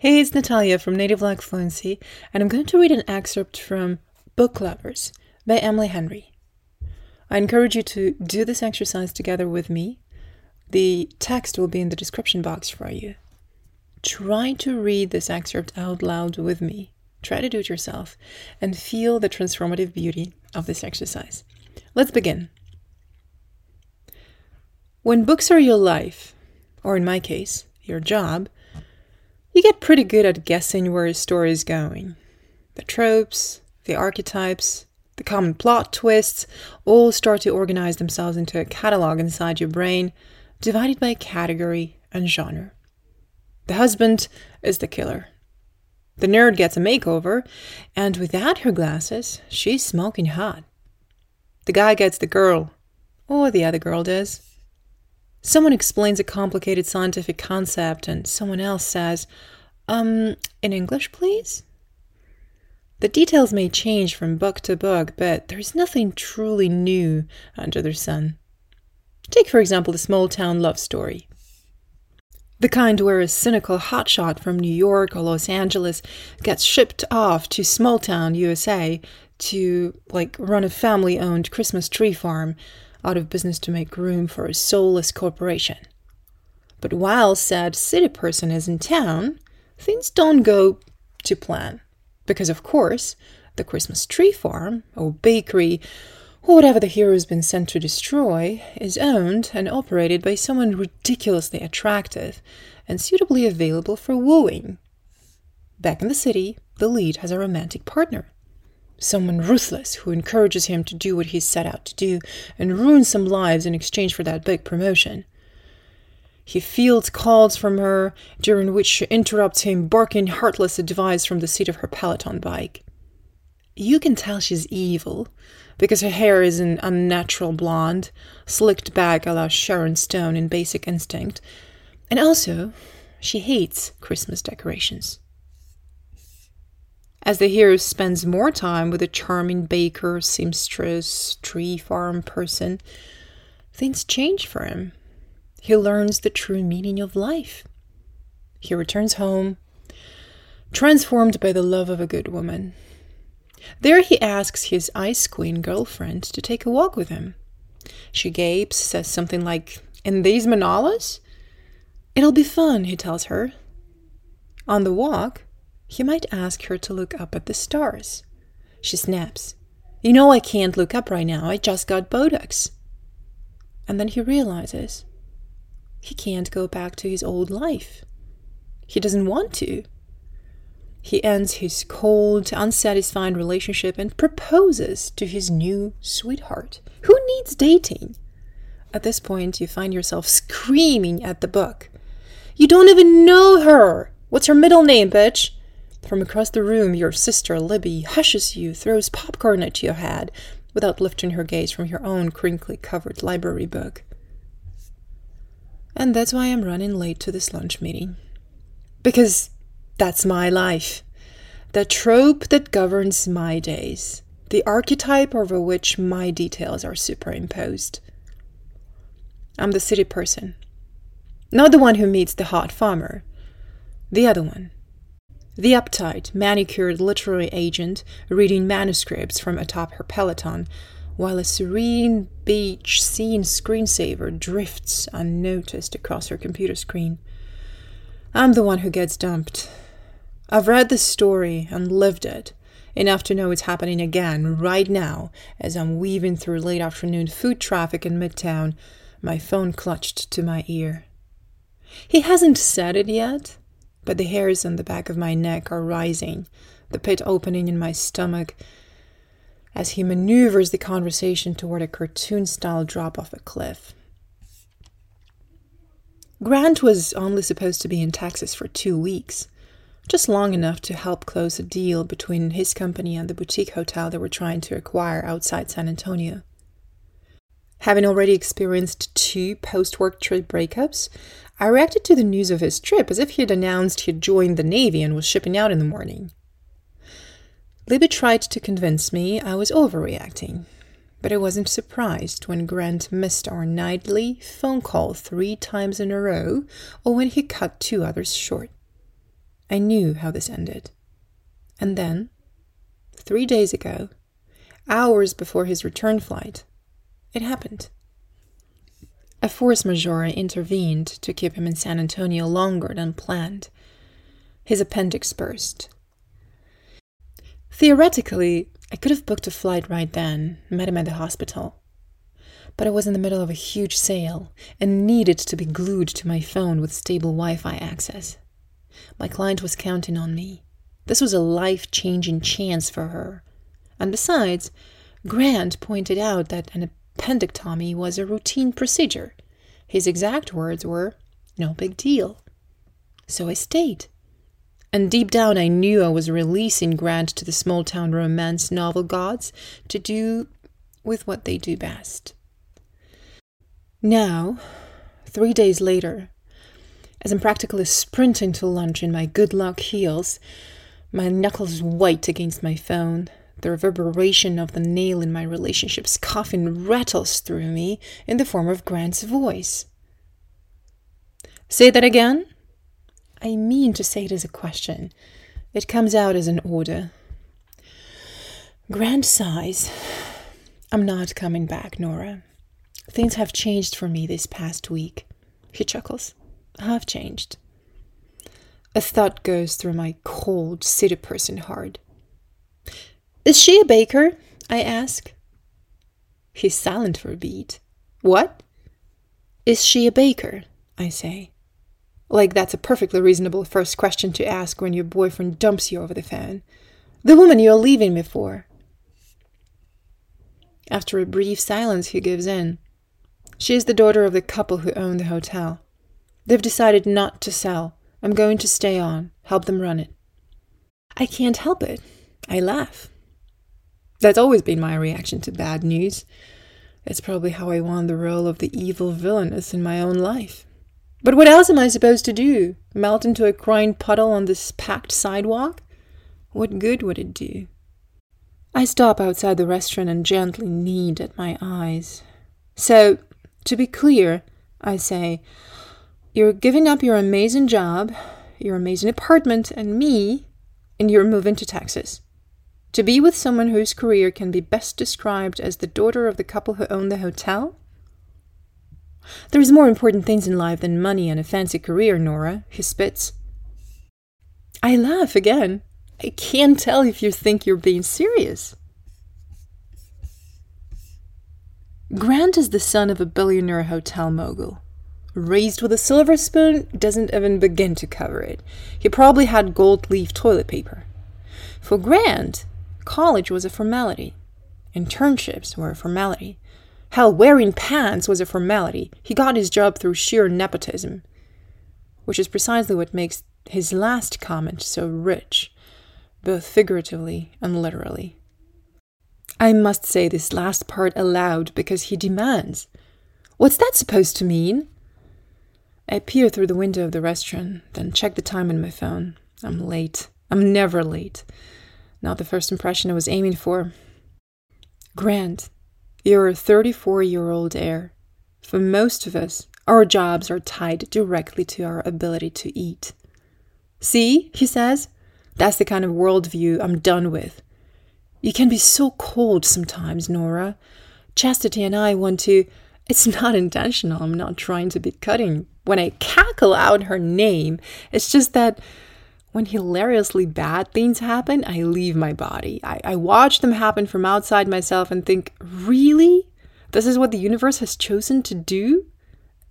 Hey, it's Natalia from Native Like Fluency, and I'm going to read an excerpt from Book Lovers by Emily Henry. I encourage you to do this exercise together with me. The text will be in the description box for you. Try to read this excerpt out loud with me. Try to do it yourself and feel the transformative beauty of this exercise. Let's begin. When books are your life, or in my case, your job, you get pretty good at guessing where a story is going. The tropes, the archetypes, the common plot twists all start to organize themselves into a catalog inside your brain, divided by category and genre. The husband is the killer. The nerd gets a makeover, and without her glasses, she's smoking hot. The guy gets the girl, or the other girl does. Someone explains a complicated scientific concept, and someone else says, Um, in English, please? The details may change from book to book, but there's nothing truly new under the sun. Take, for example, the small town love story. The kind where a cynical hotshot from New York or Los Angeles gets shipped off to small town USA to, like, run a family owned Christmas tree farm out of business to make room for a soulless corporation. But while said city person is in town, things don't go to plan. Because, of course, the Christmas tree farm, or bakery, or whatever the hero's been sent to destroy, is owned and operated by someone ridiculously attractive and suitably available for wooing. Back in the city, the lead has a romantic partner someone ruthless who encourages him to do what he's set out to do and ruins some lives in exchange for that big promotion. He fields calls from her, during which she interrupts him, barking heartless advice from the seat of her Peloton bike. You can tell she's evil, because her hair is an unnatural blonde, slicked back a la Sharon Stone in Basic Instinct, and also she hates Christmas decorations. As the hero spends more time with a charming baker, seamstress, tree farm person, things change for him. He learns the true meaning of life. He returns home, transformed by the love of a good woman. There he asks his ice queen girlfriend to take a walk with him. She gapes, says something like, In these Manolos? It'll be fun, he tells her. On the walk, he might ask her to look up at the stars. She snaps. You know I can't look up right now. I just got Botox. And then he realizes he can't go back to his old life. He doesn't want to. He ends his cold, unsatisfied relationship and proposes to his new sweetheart. Who needs dating? At this point, you find yourself screaming at the book. You don't even know her! What's her middle name, bitch? From across the room, your sister, Libby, hushes you, throws popcorn at your head, without lifting her gaze from your own crinkly covered library book. And that's why I'm running late to this lunch meeting. Because that's my life. The trope that governs my days. The archetype over which my details are superimposed. I'm the city person. Not the one who meets the hot farmer. The other one the uptight, manicured literary agent reading manuscripts from atop her peloton, while a serene beach scene screensaver drifts unnoticed across her computer screen. I'm the one who gets dumped. I've read the story and lived it, enough to know it's happening again right now as I'm weaving through late afternoon food traffic in Midtown, my phone clutched to my ear. He hasn't said it yet, but the hairs on the back of my neck are rising, the pit opening in my stomach, as he maneuvers the conversation toward a cartoon style drop off a cliff. Grant was only supposed to be in Texas for two weeks, just long enough to help close a deal between his company and the boutique hotel they were trying to acquire outside San Antonio. Having already experienced two post work trip breakups, I reacted to the news of his trip as if he had announced he had joined the Navy and was shipping out in the morning. Libby tried to convince me I was overreacting, but I wasn't surprised when Grant missed our nightly phone call three times in a row or when he cut two others short. I knew how this ended. And then, three days ago, hours before his return flight, it happened. A force majeure intervened to keep him in San Antonio longer than planned. His appendix burst. Theoretically, I could have booked a flight right then, met him at the hospital. But I was in the middle of a huge sale and needed to be glued to my phone with stable Wi Fi access. My client was counting on me. This was a life changing chance for her. And besides, Grant pointed out that an appendectomy was a routine procedure. His exact words were, no big deal. So I stayed. And deep down, I knew I was releasing Grant to the small town romance novel gods to do with what they do best. Now, three days later, as I'm practically sprinting to lunch in my good luck heels, my knuckles white against my phone, the reverberation of the nail in my relationship's coffin rattles through me in the form of Grant's voice. Say that again? I mean to say it as a question. It comes out as an order. Grant sighs. I'm not coming back, Nora. Things have changed for me this past week. He chuckles. I've changed. A thought goes through my cold city person heart. Is she a baker? I ask. He's silent for a beat. What? Is she a baker? I say. Like that's a perfectly reasonable first question to ask when your boyfriend dumps you over the phone. The woman you're leaving me for. After a brief silence, he gives in. She is the daughter of the couple who own the hotel. They've decided not to sell. I'm going to stay on, help them run it. I can't help it. I laugh. That's always been my reaction to bad news. That's probably how I won the role of the evil villainess in my own life. But what else am I supposed to do? Melt into a crying puddle on this packed sidewalk? What good would it do? I stop outside the restaurant and gently knead at my eyes. So, to be clear, I say, you're giving up your amazing job, your amazing apartment, and me, and you're moving to Texas. To be with someone whose career can be best described as the daughter of the couple who own the hotel? There's more important things in life than money and a fancy career, Nora, he spits. I laugh again. I can't tell if you think you're being serious. Grant is the son of a billionaire hotel mogul. Raised with a silver spoon doesn't even begin to cover it. He probably had gold leaf toilet paper. For Grant, College was a formality. Internships were a formality. Hell, wearing pants was a formality. He got his job through sheer nepotism. Which is precisely what makes his last comment so rich, both figuratively and literally. I must say this last part aloud because he demands. What's that supposed to mean? I peer through the window of the restaurant, then check the time on my phone. I'm late. I'm never late. Not the first impression I was aiming for. Grant, you're a 34 year old heir. For most of us, our jobs are tied directly to our ability to eat. See, he says, that's the kind of worldview I'm done with. You can be so cold sometimes, Nora. Chastity and I want to. It's not intentional. I'm not trying to be cutting. When I cackle out her name, it's just that when hilariously bad things happen, I leave my body. I, I watch them happen from outside myself and think, really? This is what the universe has chosen to do?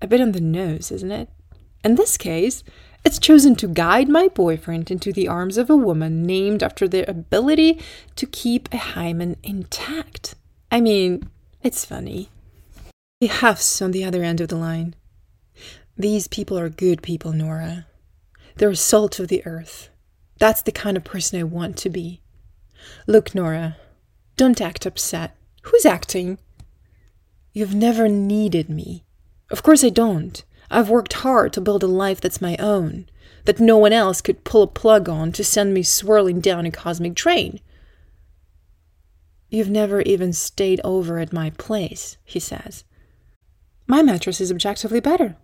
A bit on the nose, isn't it? In this case, it's chosen to guide my boyfriend into the arms of a woman named after their ability to keep a hymen intact. I mean, it's funny. The huffs on the other end of the line. These people are good people, Nora. They're salt of the earth. That's the kind of person I want to be. Look, Nora, don't act upset. Who's acting? You've never needed me. Of course I don't. I've worked hard to build a life that's my own, that no one else could pull a plug on to send me swirling down a cosmic drain. You've never even stayed over at my place, he says. My mattress is objectively better.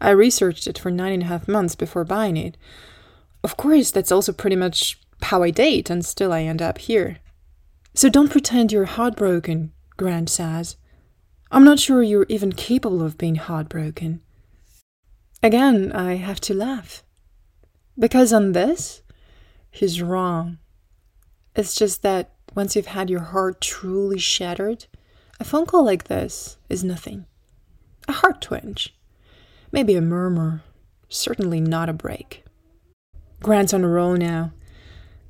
I researched it for nine and a half months before buying it. Of course, that's also pretty much how I date, and still I end up here. So don't pretend you're heartbroken, Grant says. I'm not sure you're even capable of being heartbroken. Again, I have to laugh. Because on this, he's wrong. It's just that once you've had your heart truly shattered, a phone call like this is nothing. A heart twinge. Maybe a murmur. Certainly not a break. Grant's on a roll now.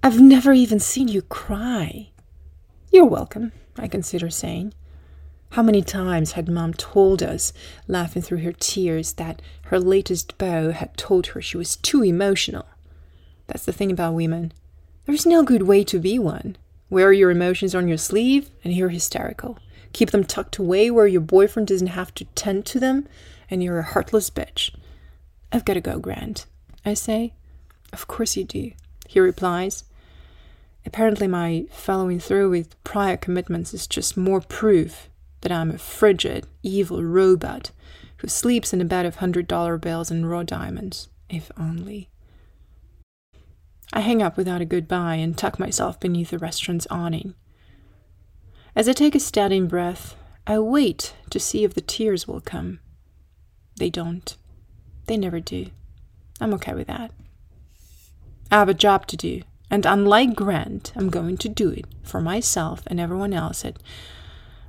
I've never even seen you cry. You're welcome, I consider saying. How many times had Mom told us, laughing through her tears, that her latest beau had told her she was too emotional? That's the thing about women. There's no good way to be one. Wear your emotions on your sleeve and you're hysterical. Keep them tucked away where your boyfriend doesn't have to tend to them, and you're a heartless bitch. I've got to go, Grant. I say. Of course you do, he replies. Apparently, my following through with prior commitments is just more proof that I'm a frigid, evil robot who sleeps in a bed of hundred dollar bills and raw diamonds, if only. I hang up without a goodbye and tuck myself beneath the restaurant's awning. As I take a steadying breath, I wait to see if the tears will come. They don't. They never do. I'm okay with that. I have a job to do, and unlike Grant, I'm going to do it for myself and everyone else at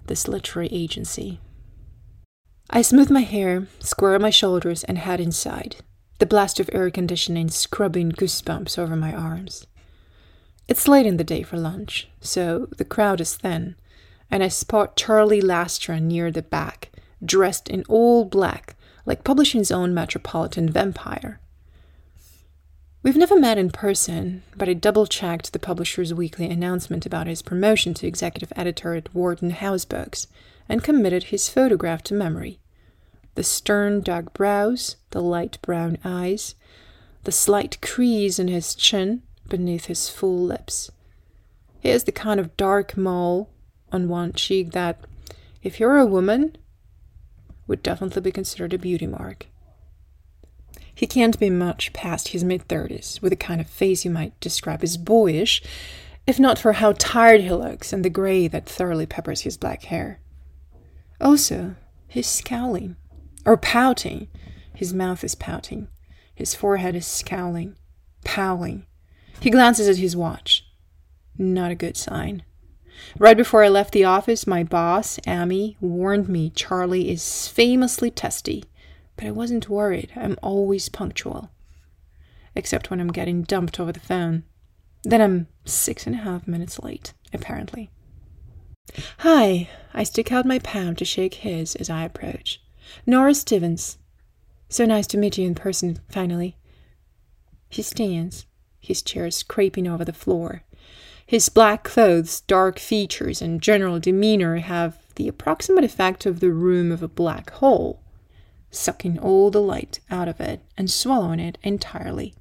this literary agency. I smooth my hair, square my shoulders, and head inside, the blast of air conditioning scrubbing goosebumps over my arms. It's late in the day for lunch, so the crowd is thin, and I spot Charlie Lastra near the back, dressed in all black, like publishing's own metropolitan vampire. We've never met in person, but I double checked the publisher's weekly announcement about his promotion to executive editor at Wharton House Books and committed his photograph to memory. The stern dark brows, the light brown eyes, the slight crease in his chin beneath his full lips. He has the kind of dark mole on one cheek that, if you're a woman, would definitely be considered a beauty mark. He can't be much past his mid thirties, with a kind of face you might describe as boyish, if not for how tired he looks and the gray that thoroughly peppers his black hair. Also, he's scowling, or pouting. His mouth is pouting. His forehead is scowling, powling. He glances at his watch. Not a good sign. Right before I left the office, my boss, Amy, warned me Charlie is famously testy but I wasn't worried. I'm always punctual. Except when I'm getting dumped over the phone. Then I'm six and a half minutes late, apparently. Hi, I stick out my palm to shake his as I approach. Nora Stevens. So nice to meet you in person, finally. He stands, his chair scraping over the floor. His black clothes, dark features, and general demeanor have the approximate effect of the room of a black hole sucking all the light out of it and swallowing it entirely.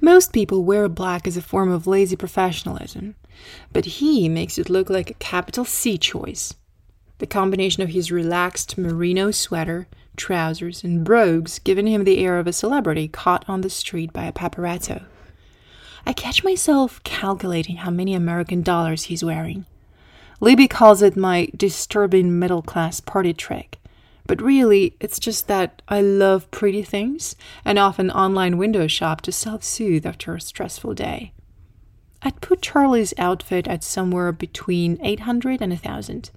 Most people wear black as a form of lazy professionalism, but he makes it look like a capital C choice. The combination of his relaxed merino sweater, trousers, and brogues giving him the air of a celebrity caught on the street by a paparazzo. I catch myself calculating how many American dollars he's wearing. Libby calls it my disturbing middle class party trick, but really, it's just that I love pretty things and often online window shop to self soothe after a stressful day. I'd put Charlie's outfit at somewhere between 800 and 1000.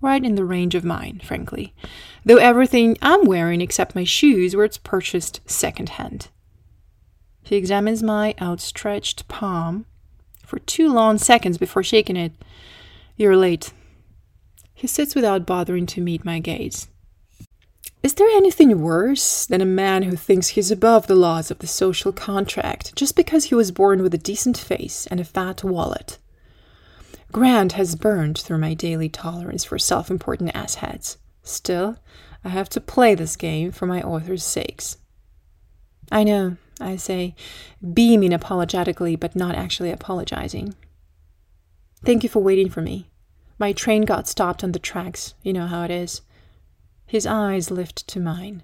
Right in the range of mine, frankly. Though everything I'm wearing except my shoes were purchased second hand. He examines my outstretched palm for two long seconds before shaking it. You're late. He sits without bothering to meet my gaze. Is there anything worse than a man who thinks he's above the laws of the social contract just because he was born with a decent face and a fat wallet? Grant has burned through my daily tolerance for self important assheads. Still, I have to play this game for my author's sakes. I know, I say, beaming apologetically but not actually apologizing. Thank you for waiting for me. My train got stopped on the tracks. You know how it is. His eyes lift to mine.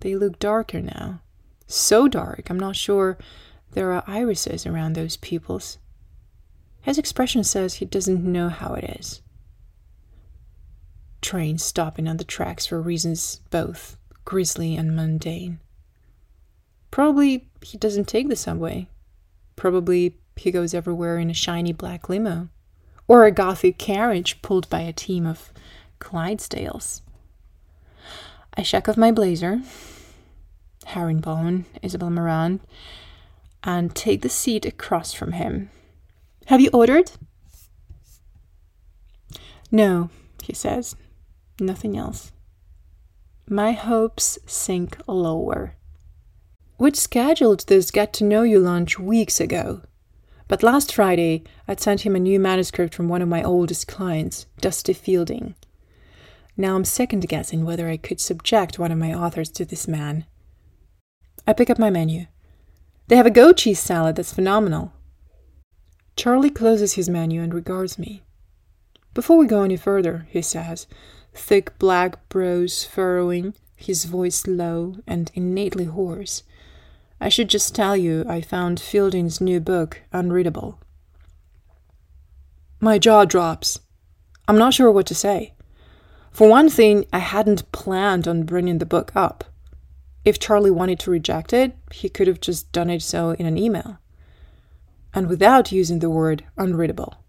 They look darker now, So dark, I'm not sure there are irises around those pupils. His expression says he doesn't know how it is. Trains stopping on the tracks for reasons both grisly and mundane. Probably he doesn't take the subway. Probably he goes everywhere in a shiny black limo. Or a gothic carriage pulled by a team of Clydesdales. I check off my blazer, herringbone, Isabel Marant, and take the seat across from him. Have you ordered? No, he says. Nothing else. My hopes sink lower. We'd scheduled this get to know you lunch weeks ago. But last Friday, I'd sent him a new manuscript from one of my oldest clients, Dusty Fielding. Now I'm second guessing whether I could subject one of my authors to this man. I pick up my menu. They have a goat cheese salad that's phenomenal. Charlie closes his menu and regards me. Before we go any further, he says, thick black brows furrowing, his voice low and innately hoarse, I should just tell you I found Fielding's new book unreadable. My jaw drops. I'm not sure what to say. For one thing, I hadn't planned on bringing the book up. If Charlie wanted to reject it, he could have just done it so in an email. And without using the word unreadable.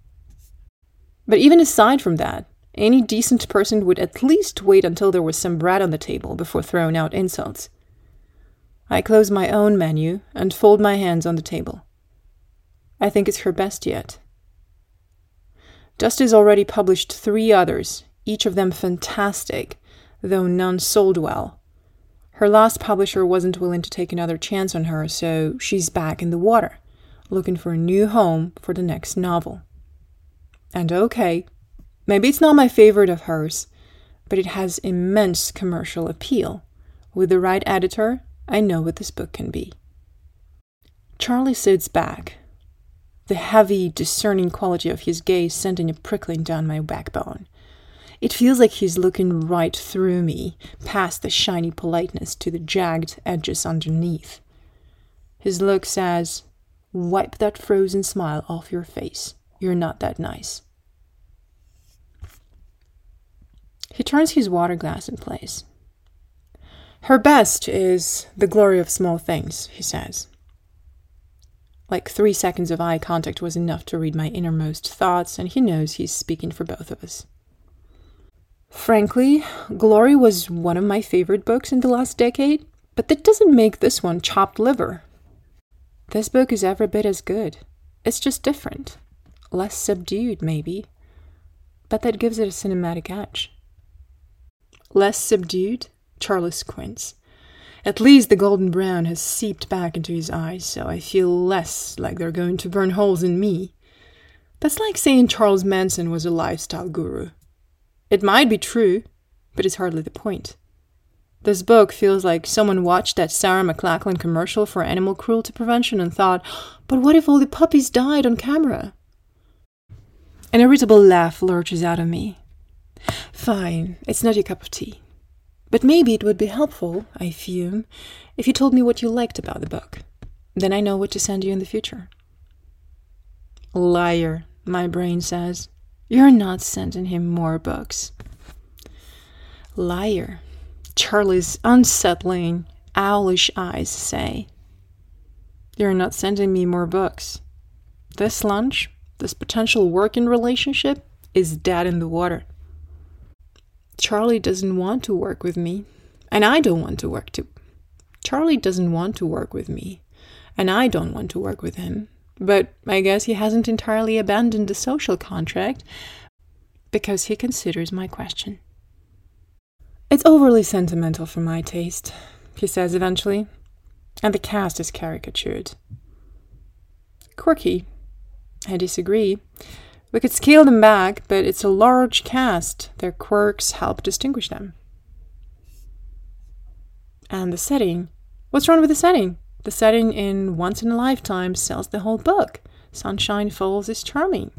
But even aside from that, any decent person would at least wait until there was some bread on the table before throwing out insults. I close my own menu and fold my hands on the table. I think it's her best yet. Dust has already published three others, each of them fantastic, though none sold well. Her last publisher wasn't willing to take another chance on her, so she's back in the water, looking for a new home for the next novel. And okay, maybe it's not my favorite of hers, but it has immense commercial appeal. With the right editor, I know what this book can be. Charlie sits back, the heavy, discerning quality of his gaze sending a prickling down my backbone. It feels like he's looking right through me, past the shiny politeness to the jagged edges underneath. His look says, Wipe that frozen smile off your face. You're not that nice. He turns his water glass in place. Her best is the glory of small things, he says. Like three seconds of eye contact was enough to read my innermost thoughts, and he knows he's speaking for both of us. Frankly, Glory was one of my favorite books in the last decade, but that doesn't make this one chopped liver. This book is every bit as good. It's just different. Less subdued, maybe. But that gives it a cinematic edge. Less subdued? Charlie Quince. At least the golden brown has seeped back into his eyes, so I feel less like they're going to burn holes in me. That's like saying Charles Manson was a lifestyle guru. It might be true, but it's hardly the point. This book feels like someone watched that Sarah McLachlan commercial for animal cruelty prevention and thought, but what if all the puppies died on camera? An irritable laugh lurches out of me. Fine, it's not your cup of tea. But maybe it would be helpful, I fume, if you told me what you liked about the book. Then I know what to send you in the future. Liar, my brain says. You're not sending him more books. Liar, Charlie's unsettling, owlish eyes say. You're not sending me more books. This lunch, this potential working relationship, is dead in the water. Charlie doesn't want to work with me, and I don't want to work to. Charlie doesn't want to work with me, and I don't want to work with him. But I guess he hasn't entirely abandoned the social contract because he considers my question. It's overly sentimental for my taste, he says eventually, and the cast is caricatured. Quirky. I disagree. We could scale them back, but it's a large cast. Their quirks help distinguish them. And the setting. What's wrong with the setting? The setting in Once in a Lifetime sells the whole book. Sunshine Falls is charming.